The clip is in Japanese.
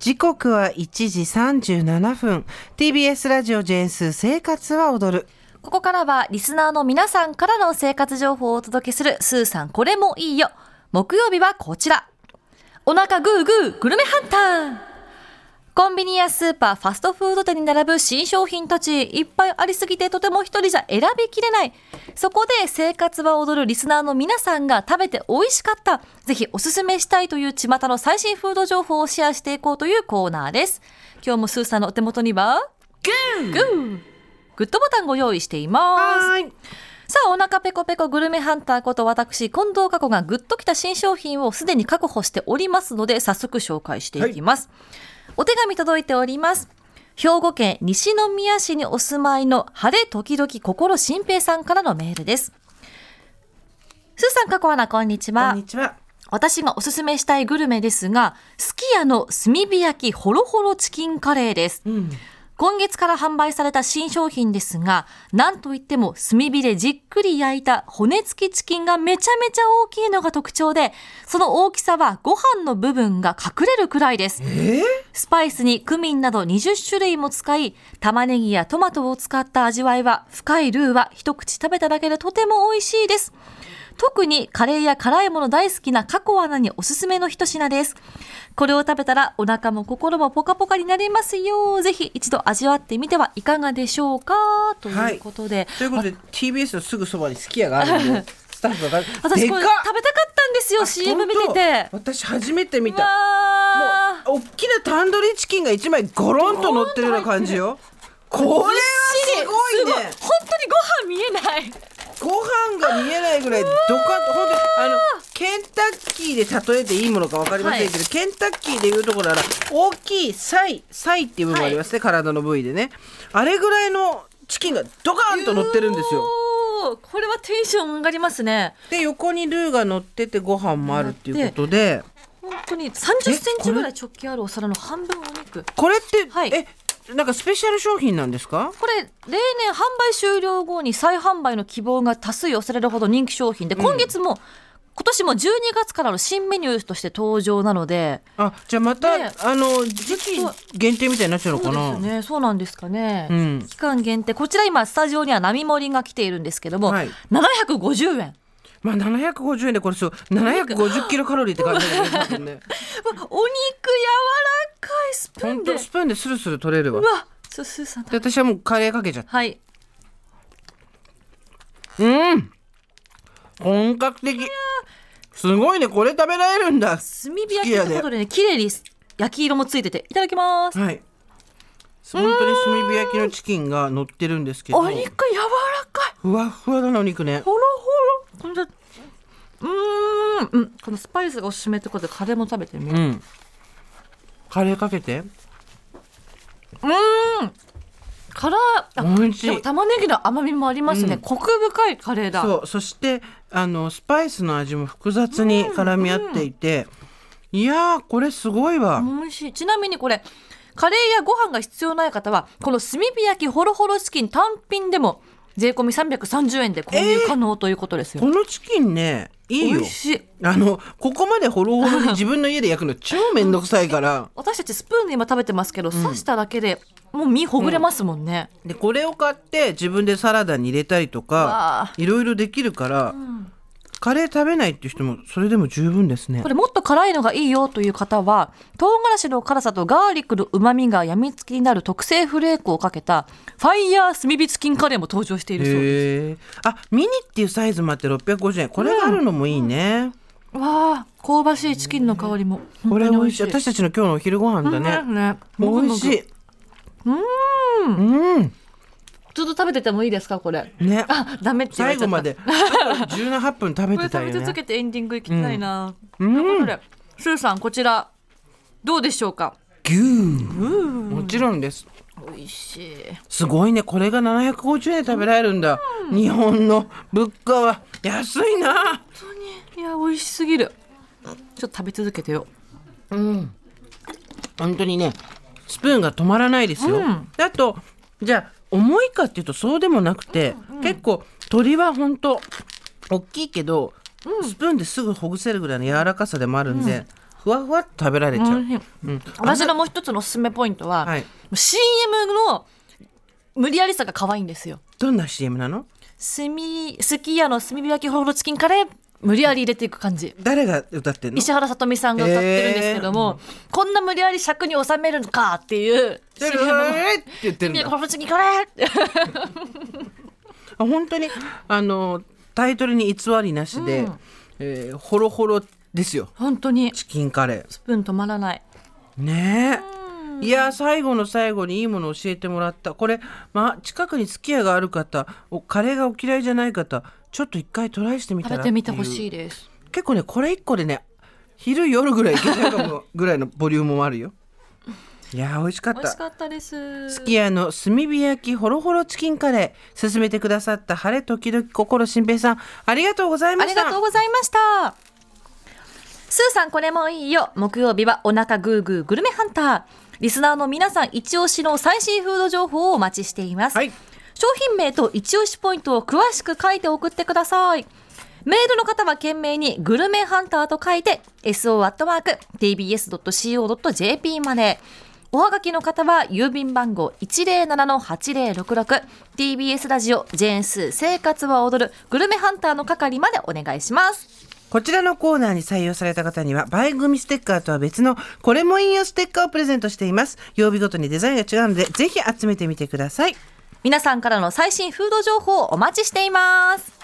時刻は1時37分。TBS ラジオ JS 生活は踊る。ここからはリスナーの皆さんからの生活情報をお届けするスーさんこれもいいよ。木曜日はこちら。お腹グーグーグルメハンター。コンビニやスーパー、ファストフード店に並ぶ新商品たち、いっぱいありすぎてとても一人じゃ選びきれない。そこで生活は踊るリスナーの皆さんが食べて美味しかった。ぜひおすすめしたいという巷の最新フード情報をシェアしていこうというコーナーです。今日もスーさんのお手元には、グーグーグッドボタンご用意しています。はいさあ、お腹ペコペコグルメハンターこと私、近藤佳子がグッときた新商品をすでに確保しておりますので、早速紹介していきます。お手紙届いております。兵庫県西宮市にお住まいの晴れ時々心新平さんからのメールです。スーさん、佳子アナ、こんにちはこん。にちは私がおすすめしたいグルメですが、すき家の炭火焼きホロホロチキンカレーです。うん今月から販売された新商品ですが、なんといっても炭火でじっくり焼いた骨付きチキンがめちゃめちゃ大きいのが特徴で、その大きさはご飯の部分が隠れるくらいです。えスパイスにクミンなど20種類も使い、玉ねぎやトマトを使った味わいは、深いルーは一口食べただけでとても美味しいです。特にカレーや辛いもの大好きなカコアナにおすすめの一品です。これを食べたらお腹も心もポカポカになりますよ。ぜひ一度味わってみてはいかがでしょうか？ということで。ということで TBS のすぐそばにすき家があるんで スタッフが私これ食べたかったんですよ。あ CM 見て本て。当私初めて見たもう大きなタンドリーチキンが一枚ゴロンと乗ってるような感じよこれはすごいねすごい本当にご飯見えない。ご飯らいドカッと本当にあのケンタッキーで例えていいものか分かりませんけど、ケンタッキーでいうところなら大きいサイサイっていう部分がありますね、体の部位でね。あれぐらいのチキンがドカーンと乗ってるんですよ。これはテンション上がりますね。で横にルーが乗っててご飯もあるっていうことで。本当に30センチぐらい直径あるお皿の半分お肉。これって、はい。えなんかスペシャル商品なんですか？これ例年販売終了後に再販売の希望が多数寄せられるほど人気商品で、今月も今年も12月からの新メニューとして登場なので。あじゃあまた、ね。あの時期限定みたいになっちゃうのそうかなですよね。そうなんですかね、うん。期間限定。こちら今スタジオには並盛りが来ているんですけども、はい。750円。まあ750円でこれそう750キロカロリーって感じだよねね。お肉柔らかいスプーンで。本当スプーンでスルスル取れるわ。うわちょスーさん。で私はもうカレーかけちゃった。はい。うん。本格的。すごいねこれ食べられるんだ。炭火焼きってことでね綺麗に焼き色もついてていただきます。はい。本当に炭火焼きのチキンが乗ってるんですけど。お肉柔らかい。ふわっふわだなお肉ね。ほろほろ。うーん。うん。このスパイスがおすすめってことでカレーも食べてみよう。うんカレーかけて。うん。辛美味しい。でも玉ねぎの甘みもありますね、うん。コク深いカレーだ。そう。そしてあのスパイスの味も複雑に絡み合っていて、いやーこれすごいわ、美味しい。ちなみにこれカレーやご飯が必要ない方はこの炭火焼きホロホロチキン単品でも税込み330円で購入可能ということですよ、このチキンねいいよ。あのここまでホロホロに自分の家で焼くの超めんどくさいから。私たちスプーンで今食べてますけど、刺しただけでもう身ほぐれますもんね、でこれを買って自分でサラダに入れたりとわかあ。いろいろできるから、カレー食べないっていう人もそれでも十分ですね。これもっと辛いのがいいよという方は唐辛子の辛さとガーリックの旨味がやみつきになる特製フレークをかけたファイヤー炭火チキンカレーも登場しているそうです。あミニっていうサイズもあって650円。これがあるのもいいね、わあ香ばしいチキンの香りも。これ美味しい。私たちの今日のお昼ご飯だね、ね美味しい。うん。うんちょっと食べててもいいですかこれ？ね。あダメって言われちゃった。最後まで。17分食べこれてたよね。食べ続けてエンディングいきたいな、うん。ということでスーさんこちら。どうでしょうか？ぎゅーもちろんです。美味しい。すごいね。これが750円で食べられるんだ、日本の物価は。安いな。いや美味しすぎる。ちょっと食べ続けてよ。うん。本当にねスプーンが止まらないですよ、うん。であとじゃあ重いかっていうとそうでもなくて、結構鶏は本当大きいけど、スプーンですぐほぐせるぐらいの柔らかさでもあるんで、ふわふわっと食べられちゃう、うん。うん。私のもう一つのおすすめポイントは、はい。CM の無理やりさが可愛いんですよ。どんな CM なの？すみすき家の炭火焼きホールチキンカレー無理やり入れていく感じ。誰が歌ってんの？石原さとみさんが歌ってるんですけども、こんな無理やり尺に収めるのかっていうえ CM のーって言ってるんだ炭火焼きホールチキンカレーって。あ本当に？あのタイトルに偽りなしで、うん。えーホロホロですよ。本当に。チキンカレスプーン止まらない。ーねえ。いや最後の最後にいいものを教えてもらった。これ、まあ、近くにすき家がある方おカレーがお嫌いじゃない方ちょっと一回トライしてみた食らべてみてほしいいです。結構ねこれ一個でね昼夜ぐらいいけちゃうかも ぐらいのボリュームもあるよ。いやー美味しかった。美味しかったです。すき家の炭火焼きホロホロチキンカレー勧めてくださった晴れ時々心心平さん。ありがとうございました。ありがとうございました。スーさんこれもいいよ。木曜日はお腹グーグーグルメハンター。リスナーの皆さん一押しの最新フード情報をお待ちしています、はい商品名と一押しポイントを詳しく書いて送ってください。メールの方は懸命にグルメハンターと書いて so.tbs.co.jp まで。おはがきの方は郵便番号 107-8066TBS ラジオジェーンス生活は踊るグルメハンターの係までお願いします。こちらのコーナーに採用された方には番組ステッカーとは別のこれもいいよステッカーをプレゼントしています。曜日ごとにデザインが違うのでぜひ集めてみてください。皆さんからの最新フード情報をお待ちしています。